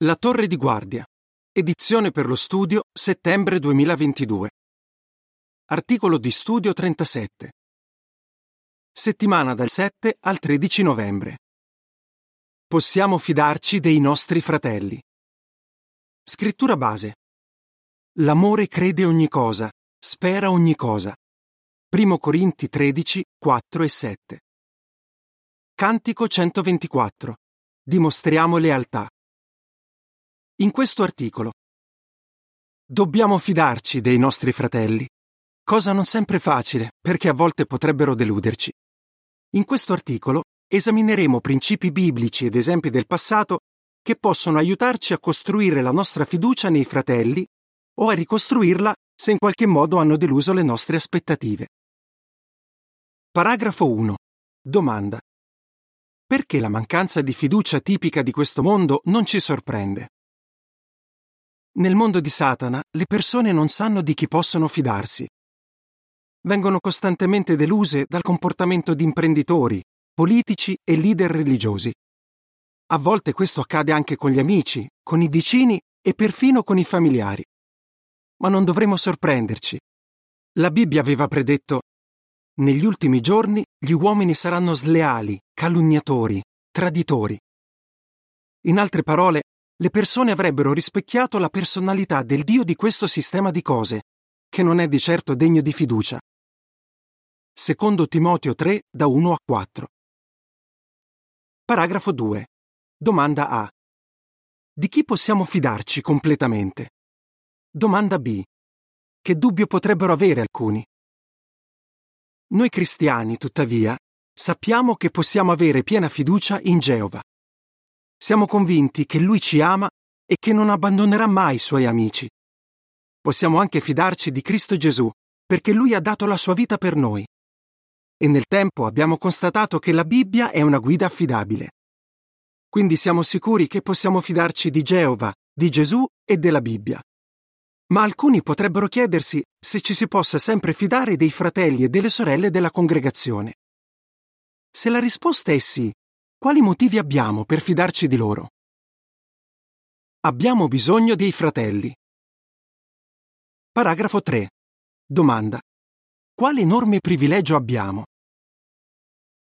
La torre di guardia. Edizione per lo studio settembre 2022. Articolo di studio 37. Settimana dal 7 al 13 novembre. Possiamo fidarci dei nostri fratelli. Scrittura base. L'amore crede ogni cosa, spera ogni cosa. Primo Corinti 13, 4 e 7. Cantico 124. Dimostriamo lealtà. In questo articolo Dobbiamo fidarci dei nostri fratelli, cosa non sempre facile perché a volte potrebbero deluderci. In questo articolo esamineremo principi biblici ed esempi del passato che possono aiutarci a costruire la nostra fiducia nei fratelli o a ricostruirla se in qualche modo hanno deluso le nostre aspettative. Paragrafo 1. Domanda. Perché la mancanza di fiducia tipica di questo mondo non ci sorprende? Nel mondo di Satana le persone non sanno di chi possono fidarsi. Vengono costantemente deluse dal comportamento di imprenditori, politici e leader religiosi. A volte questo accade anche con gli amici, con i vicini e perfino con i familiari. Ma non dovremo sorprenderci. La Bibbia aveva predetto negli ultimi giorni gli uomini saranno sleali, calunniatori, traditori. In altre parole, le persone avrebbero rispecchiato la personalità del Dio di questo sistema di cose, che non è di certo degno di fiducia. Secondo Timoteo 3, da 1 a 4. Paragrafo 2. Domanda A. Di chi possiamo fidarci completamente? Domanda B. Che dubbio potrebbero avere alcuni? Noi cristiani, tuttavia, sappiamo che possiamo avere piena fiducia in Geova. Siamo convinti che Lui ci ama e che non abbandonerà mai i Suoi amici. Possiamo anche fidarci di Cristo Gesù, perché Lui ha dato la sua vita per noi. E nel tempo abbiamo constatato che la Bibbia è una guida affidabile. Quindi siamo sicuri che possiamo fidarci di Geova, di Gesù e della Bibbia. Ma alcuni potrebbero chiedersi se ci si possa sempre fidare dei fratelli e delle sorelle della congregazione. Se la risposta è sì, quali motivi abbiamo per fidarci di loro? Abbiamo bisogno dei fratelli. Paragrafo 3. Domanda. Quale enorme privilegio abbiamo?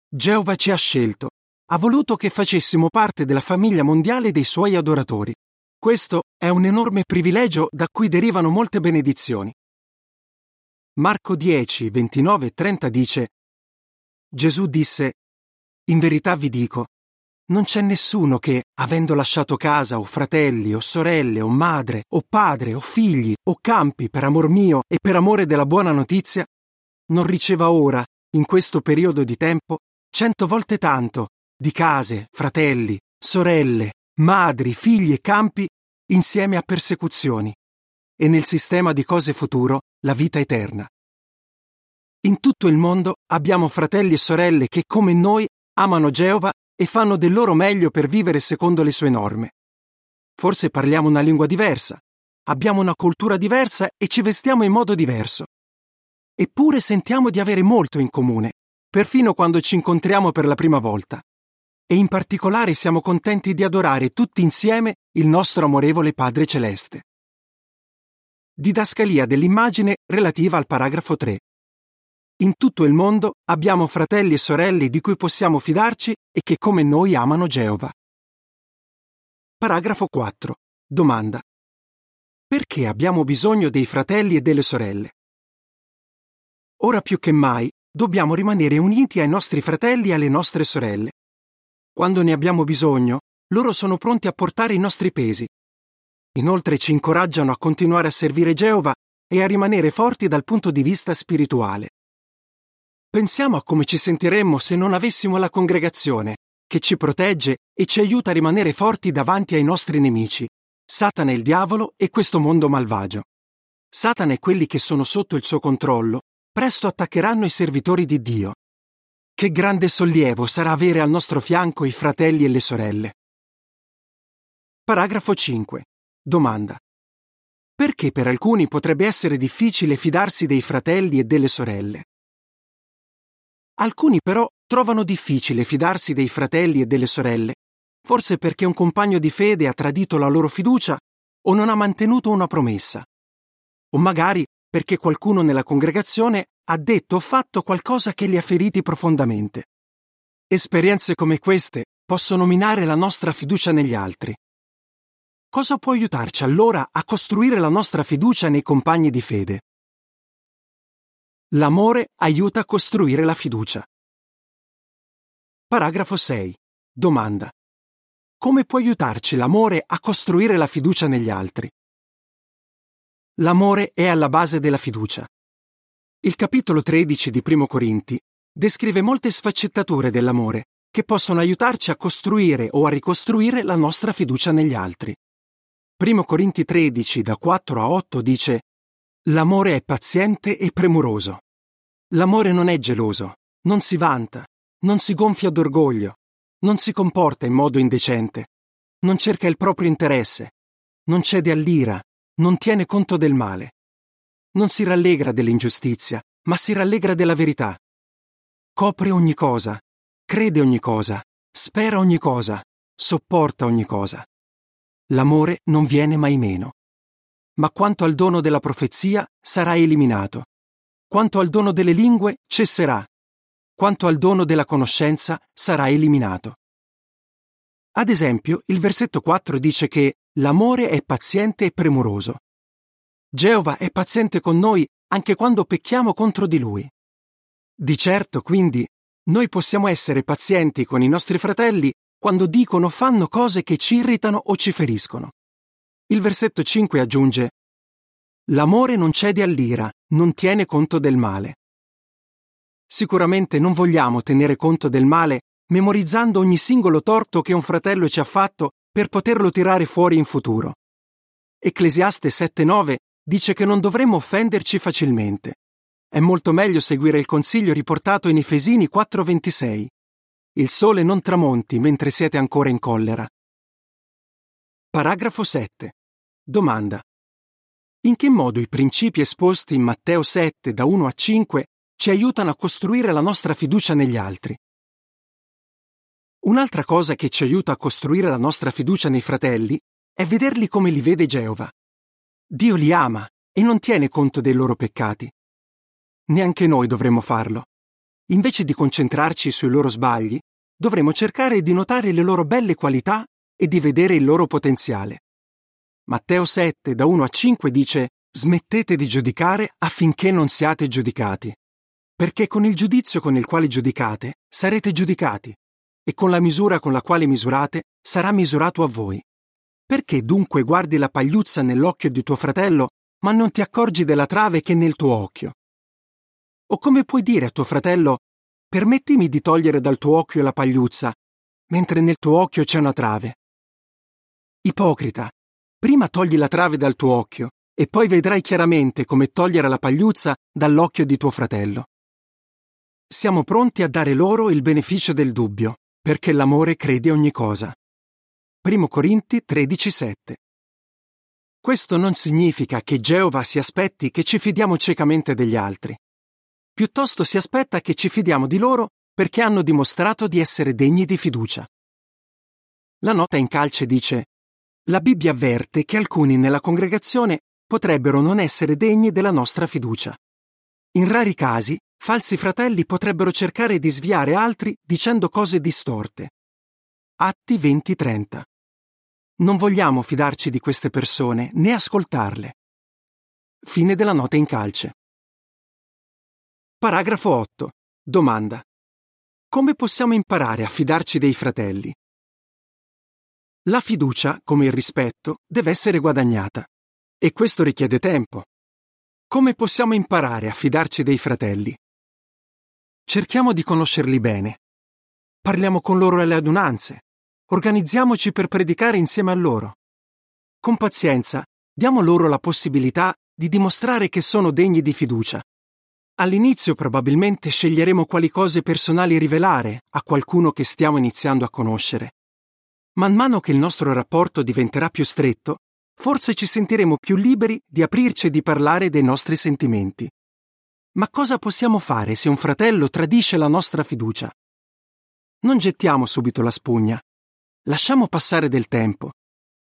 Geova ci ha scelto, ha voluto che facessimo parte della famiglia mondiale dei suoi adoratori. Questo è un enorme privilegio da cui derivano molte benedizioni. Marco 10, 29 e 30 dice Gesù disse in verità vi dico, non c'è nessuno che, avendo lasciato casa o fratelli o sorelle o madre o padre o figli o campi per amor mio e per amore della buona notizia, non riceva ora, in questo periodo di tempo, cento volte tanto di case, fratelli, sorelle, madri, figli e campi insieme a persecuzioni e nel sistema di cose futuro la vita eterna. In tutto il mondo abbiamo fratelli e sorelle che come noi amano Geova e fanno del loro meglio per vivere secondo le sue norme. Forse parliamo una lingua diversa, abbiamo una cultura diversa e ci vestiamo in modo diverso. Eppure sentiamo di avere molto in comune, perfino quando ci incontriamo per la prima volta. E in particolare siamo contenti di adorare tutti insieme il nostro amorevole Padre Celeste. Didascalia dell'immagine relativa al paragrafo 3. In tutto il mondo abbiamo fratelli e sorelle di cui possiamo fidarci e che come noi amano Geova. Paragrafo 4. Domanda. Perché abbiamo bisogno dei fratelli e delle sorelle? Ora più che mai dobbiamo rimanere uniti ai nostri fratelli e alle nostre sorelle. Quando ne abbiamo bisogno, loro sono pronti a portare i nostri pesi. Inoltre ci incoraggiano a continuare a servire Geova e a rimanere forti dal punto di vista spirituale. Pensiamo a come ci sentiremmo se non avessimo la congregazione, che ci protegge e ci aiuta a rimanere forti davanti ai nostri nemici, Satana il diavolo e questo mondo malvagio. Satana e quelli che sono sotto il suo controllo presto attaccheranno i servitori di Dio. Che grande sollievo sarà avere al nostro fianco i fratelli e le sorelle. Paragrafo 5. Domanda. Perché per alcuni potrebbe essere difficile fidarsi dei fratelli e delle sorelle? Alcuni però trovano difficile fidarsi dei fratelli e delle sorelle forse perché un compagno di fede ha tradito la loro fiducia o non ha mantenuto una promessa. O magari perché qualcuno nella congregazione ha detto o fatto qualcosa che li ha feriti profondamente. Esperienze come queste possono minare la nostra fiducia negli altri. Cosa può aiutarci allora a costruire la nostra fiducia nei compagni di fede? L'amore aiuta a costruire la fiducia. Paragrafo 6. Domanda. Come può aiutarci l'amore a costruire la fiducia negli altri? L'amore è alla base della fiducia. Il capitolo 13 di Primo Corinti descrive molte sfaccettature dell'amore che possono aiutarci a costruire o a ricostruire la nostra fiducia negli altri. Primo Corinti 13 da 4 a 8 dice L'amore è paziente e premuroso. L'amore non è geloso, non si vanta, non si gonfia d'orgoglio, non si comporta in modo indecente, non cerca il proprio interesse, non cede all'ira, non tiene conto del male. Non si rallegra dell'ingiustizia, ma si rallegra della verità. Copre ogni cosa, crede ogni cosa, spera ogni cosa, sopporta ogni cosa. L'amore non viene mai meno. Ma quanto al dono della profezia sarà eliminato. Quanto al dono delle lingue cesserà quanto al dono della conoscenza sarà eliminato. Ad esempio, il versetto 4 dice che l'amore è paziente e premuroso. Geova è paziente con noi anche quando pecchiamo contro di lui. Di certo, quindi, noi possiamo essere pazienti con i nostri fratelli quando dicono o fanno cose che ci irritano o ci feriscono. Il versetto 5 aggiunge L'amore non cede all'ira, non tiene conto del male. Sicuramente non vogliamo tenere conto del male memorizzando ogni singolo torto che un fratello ci ha fatto per poterlo tirare fuori in futuro. Ecclesiaste 7.9 dice che non dovremmo offenderci facilmente. È molto meglio seguire il consiglio riportato in Efesini 4.26. Il sole non tramonti mentre siete ancora in collera. Paragrafo 7. Domanda. In che modo i principi esposti in Matteo 7 da 1 a 5 ci aiutano a costruire la nostra fiducia negli altri. Un'altra cosa che ci aiuta a costruire la nostra fiducia nei fratelli è vederli come li vede Geova. Dio li ama e non tiene conto dei loro peccati. Neanche noi dovremmo farlo. Invece di concentrarci sui loro sbagli, dovremmo cercare di notare le loro belle qualità e di vedere il loro potenziale. Matteo 7 da 1 a 5 dice Smettete di giudicare affinché non siate giudicati perché con il giudizio con il quale giudicate sarete giudicati, e con la misura con la quale misurate sarà misurato a voi. Perché dunque guardi la pagliuzza nell'occhio di tuo fratello, ma non ti accorgi della trave che è nel tuo occhio? O come puoi dire a tuo fratello, permettimi di togliere dal tuo occhio la pagliuzza, mentre nel tuo occhio c'è una trave? Ipocrita, prima togli la trave dal tuo occhio, e poi vedrai chiaramente come togliere la pagliuzza dall'occhio di tuo fratello siamo pronti a dare loro il beneficio del dubbio, perché l'amore crede ogni cosa. 1 Corinti 13:7 Questo non significa che Geova si aspetti che ci fidiamo ciecamente degli altri. Piuttosto si aspetta che ci fidiamo di loro perché hanno dimostrato di essere degni di fiducia. La nota in calce dice La Bibbia avverte che alcuni nella congregazione potrebbero non essere degni della nostra fiducia. In rari casi falsi fratelli potrebbero cercare di sviare altri dicendo cose distorte. Atti 20-30. Non vogliamo fidarci di queste persone né ascoltarle. Fine della nota in calce. Paragrafo 8. Domanda. Come possiamo imparare a fidarci dei fratelli? La fiducia, come il rispetto, deve essere guadagnata. E questo richiede tempo. Come possiamo imparare a fidarci dei fratelli? Cerchiamo di conoscerli bene. Parliamo con loro alle adunanze. Organizziamoci per predicare insieme a loro. Con pazienza, diamo loro la possibilità di dimostrare che sono degni di fiducia. All'inizio probabilmente sceglieremo quali cose personali rivelare a qualcuno che stiamo iniziando a conoscere. Man mano che il nostro rapporto diventerà più stretto, forse ci sentiremo più liberi di aprirci e di parlare dei nostri sentimenti. Ma cosa possiamo fare se un fratello tradisce la nostra fiducia? Non gettiamo subito la spugna. lasciamo passare del tempo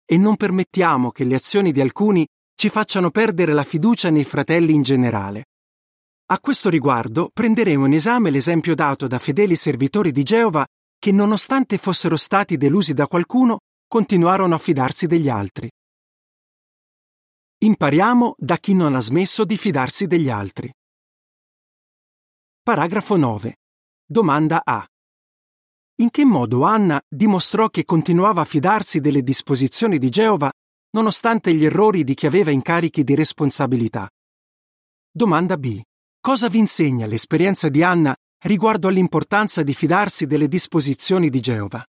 e non permettiamo che le azioni di alcuni ci facciano perdere la fiducia nei fratelli in generale. A questo riguardo prenderemo in esame l'esempio dato da fedeli servitori di Geova che, nonostante fossero stati delusi da qualcuno, continuarono a fidarsi degli altri. Impariamo da chi non ha smesso di fidarsi degli altri. Paragrafo 9. Domanda A. In che modo Anna dimostrò che continuava a fidarsi delle disposizioni di Geova nonostante gli errori di chi aveva incarichi di responsabilità? Domanda B. Cosa vi insegna l'esperienza di Anna riguardo all'importanza di fidarsi delle disposizioni di Geova?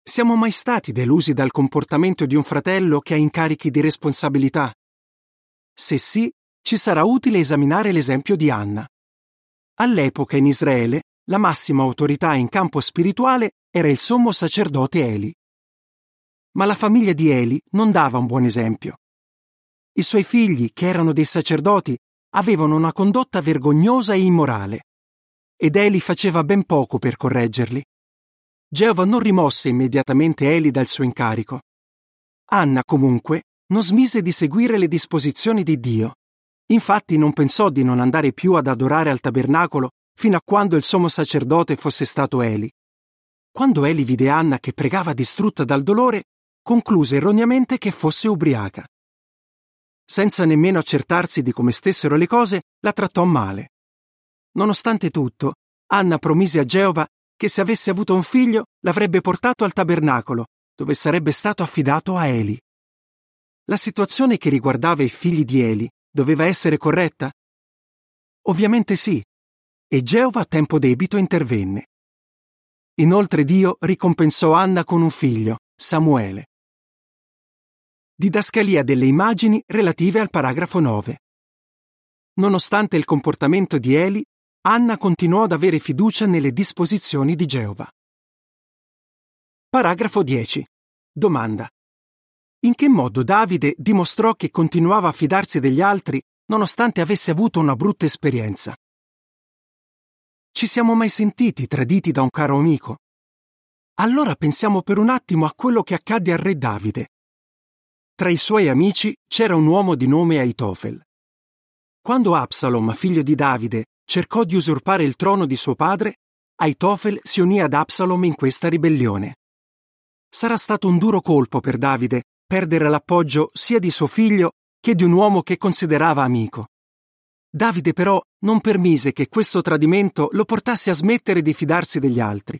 Siamo mai stati delusi dal comportamento di un fratello che ha incarichi di responsabilità? Se sì, ci sarà utile esaminare l'esempio di Anna. All'epoca in Israele, la massima autorità in campo spirituale era il sommo sacerdote Eli. Ma la famiglia di Eli non dava un buon esempio. I suoi figli, che erano dei sacerdoti, avevano una condotta vergognosa e immorale. Ed Eli faceva ben poco per correggerli. Geova non rimosse immediatamente Eli dal suo incarico. Anna, comunque, non smise di seguire le disposizioni di Dio. Infatti non pensò di non andare più ad adorare al tabernacolo fino a quando il sommo sacerdote fosse stato Eli. Quando Eli vide Anna che pregava distrutta dal dolore, concluse erroneamente che fosse ubriaca. Senza nemmeno accertarsi di come stessero le cose, la trattò male. Nonostante tutto, Anna promise a Geova che se avesse avuto un figlio l'avrebbe portato al tabernacolo, dove sarebbe stato affidato a Eli. La situazione che riguardava i figli di Eli doveva essere corretta? Ovviamente sì, e Geova a tempo debito intervenne. Inoltre Dio ricompensò Anna con un figlio, Samuele. Didascalia delle immagini relative al paragrafo 9. Nonostante il comportamento di Eli, Anna continuò ad avere fiducia nelle disposizioni di Geova. Paragrafo 10. Domanda. In che modo Davide dimostrò che continuava a fidarsi degli altri nonostante avesse avuto una brutta esperienza? Ci siamo mai sentiti traditi da un caro amico? Allora pensiamo per un attimo a quello che accadde al re Davide. Tra i suoi amici c'era un uomo di nome Aitofel. Quando Absalom, figlio di Davide, cercò di usurpare il trono di suo padre, Aitofel si unì ad Absalom in questa ribellione. Sarà stato un duro colpo per Davide perdere l'appoggio sia di suo figlio che di un uomo che considerava amico. Davide però non permise che questo tradimento lo portasse a smettere di fidarsi degli altri.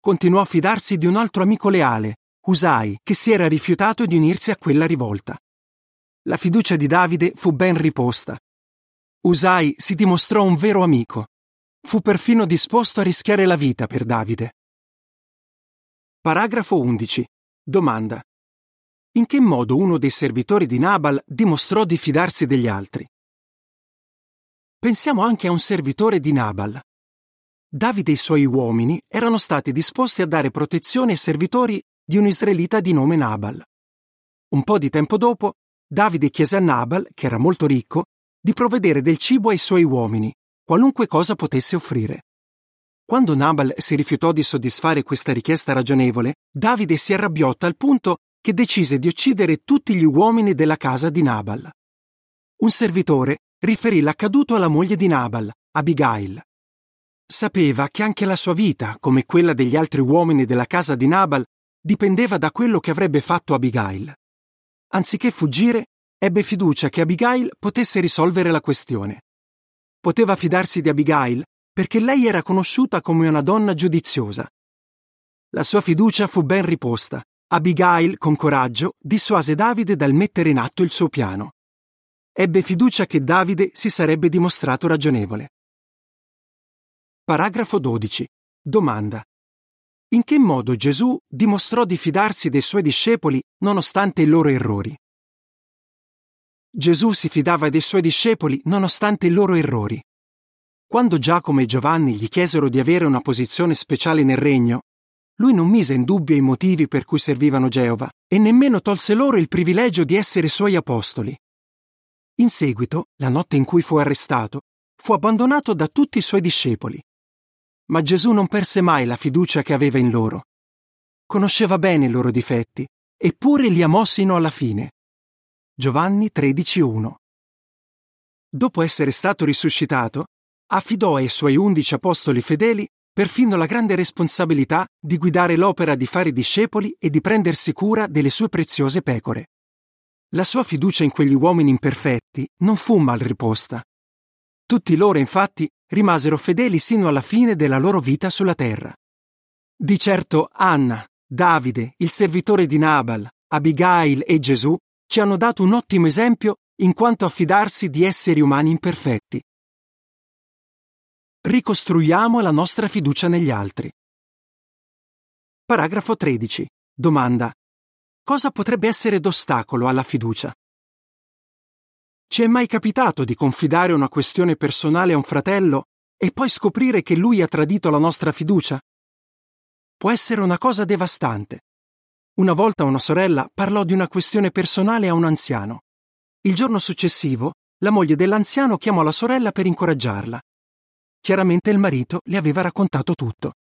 Continuò a fidarsi di un altro amico leale, Usai, che si era rifiutato di unirsi a quella rivolta. La fiducia di Davide fu ben riposta Usai si dimostrò un vero amico. Fu perfino disposto a rischiare la vita per Davide. Paragrafo 11. Domanda. In che modo uno dei servitori di Nabal dimostrò di fidarsi degli altri? Pensiamo anche a un servitore di Nabal. Davide e i suoi uomini erano stati disposti a dare protezione ai servitori di un israelita di nome Nabal. Un po' di tempo dopo, Davide chiese a Nabal, che era molto ricco, di provvedere del cibo ai suoi uomini, qualunque cosa potesse offrire. Quando Nabal si rifiutò di soddisfare questa richiesta ragionevole, Davide si arrabbiò tal punto che decise di uccidere tutti gli uomini della casa di Nabal. Un servitore riferì l'accaduto alla moglie di Nabal, Abigail. Sapeva che anche la sua vita, come quella degli altri uomini della casa di Nabal, dipendeva da quello che avrebbe fatto Abigail. Anziché fuggire, ebbe fiducia che Abigail potesse risolvere la questione. Poteva fidarsi di Abigail perché lei era conosciuta come una donna giudiziosa. La sua fiducia fu ben riposta. Abigail, con coraggio, dissuase Davide dal mettere in atto il suo piano. Ebbe fiducia che Davide si sarebbe dimostrato ragionevole. Paragrafo 12. Domanda. In che modo Gesù dimostrò di fidarsi dei suoi discepoli nonostante i loro errori? Gesù si fidava dei suoi discepoli nonostante i loro errori. Quando Giacomo e Giovanni gli chiesero di avere una posizione speciale nel regno, lui non mise in dubbio i motivi per cui servivano Geova e nemmeno tolse loro il privilegio di essere suoi apostoli. In seguito, la notte in cui fu arrestato, fu abbandonato da tutti i suoi discepoli. Ma Gesù non perse mai la fiducia che aveva in loro conosceva bene i loro difetti, eppure li amò sino alla fine. Giovanni 13.1 Dopo essere stato risuscitato, affidò ai suoi undici apostoli fedeli perfino la grande responsabilità di guidare l'opera di fare discepoli e di prendersi cura delle sue preziose pecore. La sua fiducia in quegli uomini imperfetti non fu mal riposta. Tutti loro, infatti, rimasero fedeli sino alla fine della loro vita sulla terra. Di certo Anna, Davide, il servitore di Nabal, Abigail e Gesù ci hanno dato un ottimo esempio in quanto a fidarsi di esseri umani imperfetti. Ricostruiamo la nostra fiducia negli altri. Paragrafo 13. Domanda. Cosa potrebbe essere d'ostacolo alla fiducia? Ci è mai capitato di confidare una questione personale a un fratello e poi scoprire che lui ha tradito la nostra fiducia? Può essere una cosa devastante. Una volta una sorella parlò di una questione personale a un anziano. Il giorno successivo, la moglie dell'anziano chiamò la sorella per incoraggiarla. Chiaramente il marito le aveva raccontato tutto.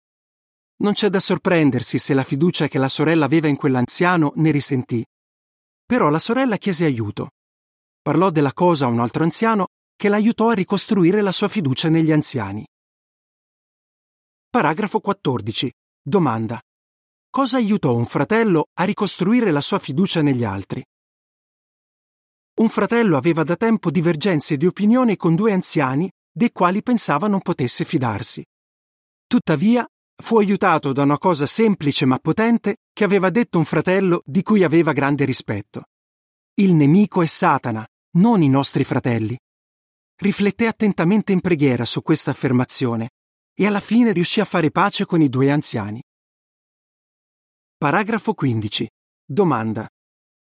Non c'è da sorprendersi se la fiducia che la sorella aveva in quell'anziano ne risentì. Però la sorella chiese aiuto. Parlò della cosa a un altro anziano che l'aiutò a ricostruire la sua fiducia negli anziani. Paragrafo 14. Domanda. Cosa aiutò un fratello a ricostruire la sua fiducia negli altri? Un fratello aveva da tempo divergenze di opinione con due anziani dei quali pensava non potesse fidarsi. Tuttavia, fu aiutato da una cosa semplice ma potente che aveva detto un fratello di cui aveva grande rispetto. Il nemico è Satana, non i nostri fratelli. Rifletté attentamente in preghiera su questa affermazione e alla fine riuscì a fare pace con i due anziani. Paragrafo 15. Domanda.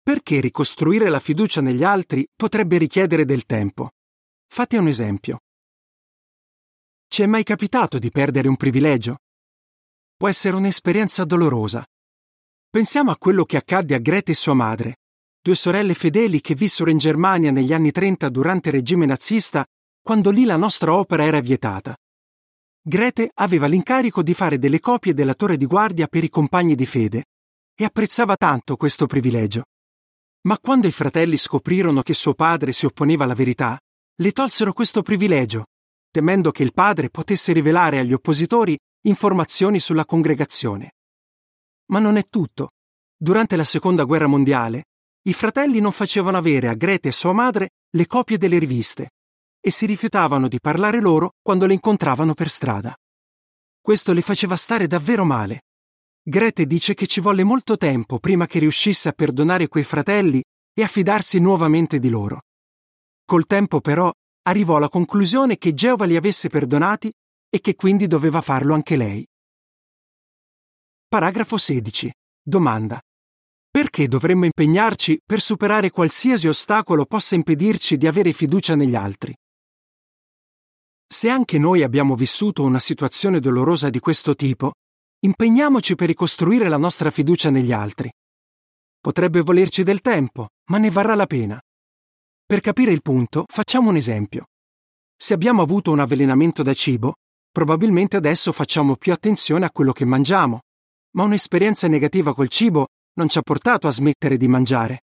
Perché ricostruire la fiducia negli altri potrebbe richiedere del tempo? Fate un esempio. Ci è mai capitato di perdere un privilegio? Può essere un'esperienza dolorosa. Pensiamo a quello che accadde a Grete e sua madre, due sorelle fedeli che vissero in Germania negli anni 30 durante il regime nazista, quando lì la nostra opera era vietata. Grete aveva l'incarico di fare delle copie della torre di guardia per i compagni di fede e apprezzava tanto questo privilegio. Ma quando i fratelli scoprirono che suo padre si opponeva alla verità, le tolsero questo privilegio, temendo che il padre potesse rivelare agli oppositori informazioni sulla congregazione. Ma non è tutto. Durante la seconda guerra mondiale, i fratelli non facevano avere a Grete e sua madre le copie delle riviste e si rifiutavano di parlare loro quando le incontravano per strada. Questo le faceva stare davvero male. Grete dice che ci volle molto tempo prima che riuscisse a perdonare quei fratelli e a fidarsi nuovamente di loro. Col tempo però arrivò alla conclusione che Geova li avesse perdonati e che quindi doveva farlo anche lei. Paragrafo 16. Domanda. Perché dovremmo impegnarci per superare qualsiasi ostacolo possa impedirci di avere fiducia negli altri? Se anche noi abbiamo vissuto una situazione dolorosa di questo tipo, impegniamoci per ricostruire la nostra fiducia negli altri. Potrebbe volerci del tempo, ma ne varrà la pena. Per capire il punto, facciamo un esempio. Se abbiamo avuto un avvelenamento da cibo, probabilmente adesso facciamo più attenzione a quello che mangiamo, ma un'esperienza negativa col cibo non ci ha portato a smettere di mangiare.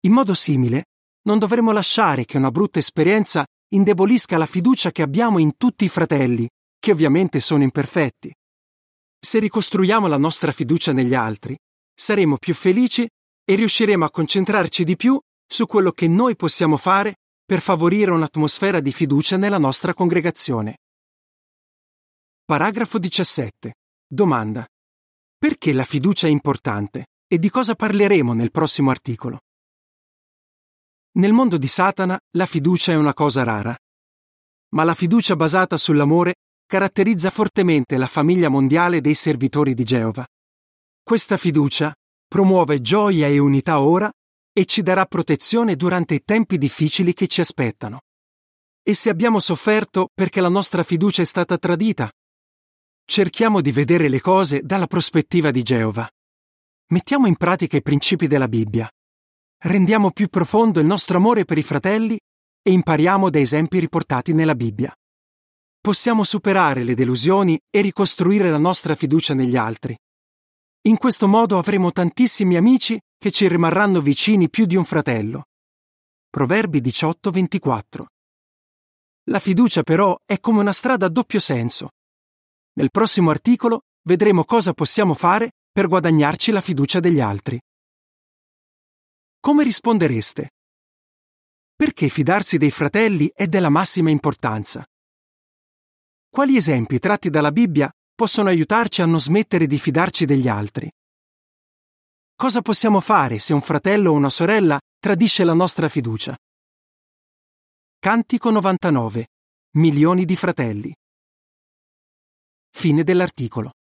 In modo simile, non dovremmo lasciare che una brutta esperienza indebolisca la fiducia che abbiamo in tutti i fratelli, che ovviamente sono imperfetti. Se ricostruiamo la nostra fiducia negli altri, saremo più felici e riusciremo a concentrarci di più su quello che noi possiamo fare per favorire un'atmosfera di fiducia nella nostra congregazione. Paragrafo 17. Domanda. Perché la fiducia è importante e di cosa parleremo nel prossimo articolo? Nel mondo di Satana la fiducia è una cosa rara. Ma la fiducia basata sull'amore caratterizza fortemente la famiglia mondiale dei servitori di Geova. Questa fiducia promuove gioia e unità ora e ci darà protezione durante i tempi difficili che ci aspettano. E se abbiamo sofferto perché la nostra fiducia è stata tradita? Cerchiamo di vedere le cose dalla prospettiva di Geova. Mettiamo in pratica i principi della Bibbia rendiamo più profondo il nostro amore per i fratelli e impariamo da esempi riportati nella Bibbia. Possiamo superare le delusioni e ricostruire la nostra fiducia negli altri. In questo modo avremo tantissimi amici che ci rimarranno vicini più di un fratello. Proverbi 18-24. La fiducia però è come una strada a doppio senso. Nel prossimo articolo vedremo cosa possiamo fare per guadagnarci la fiducia degli altri. Come rispondereste? Perché fidarsi dei fratelli è della massima importanza? Quali esempi tratti dalla Bibbia possono aiutarci a non smettere di fidarci degli altri? Cosa possiamo fare se un fratello o una sorella tradisce la nostra fiducia? Cantico 99. Milioni di fratelli. Fine dell'articolo.